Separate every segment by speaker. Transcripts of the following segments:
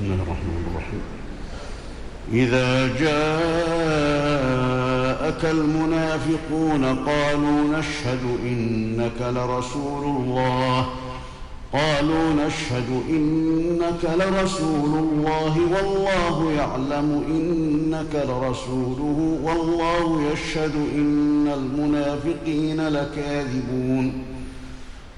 Speaker 1: بسم الله الرحمن الرحيم. إذا جاءك المنافقون قالوا نشهد إنك لرسول الله. قالوا نشهد إنك لرسول الله. والله يعلم إنك لرسوله. والله يشهد إن المنافقين لكاذبون.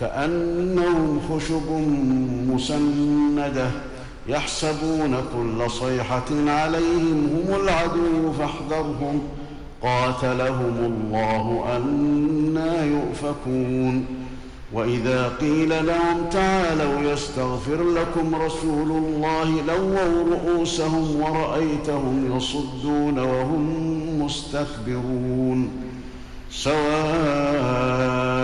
Speaker 1: كأنهم خشب مسندة يحسبون كل صيحة عليهم هم العدو فاحذرهم. قاتلهم الله أنا يؤفكون. وإذا قيل لهم تعالوا يستغفر لكم رسول الله لووا رؤوسهم ورأيتهم يصدون وهم مستكبرون. سواء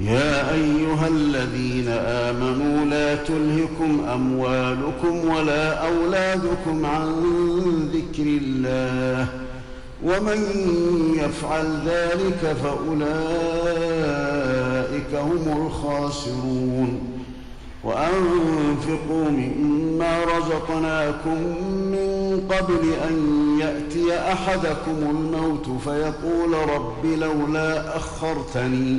Speaker 1: يا أيها الذين آمنوا لا تلهكم أموالكم ولا أولادكم عن ذكر الله ومن يفعل ذلك فأولئك هم الخاسرون وأنفقوا مما رزقناكم من قبل أن يأتي أحدكم الموت فيقول رب لولا أخرتني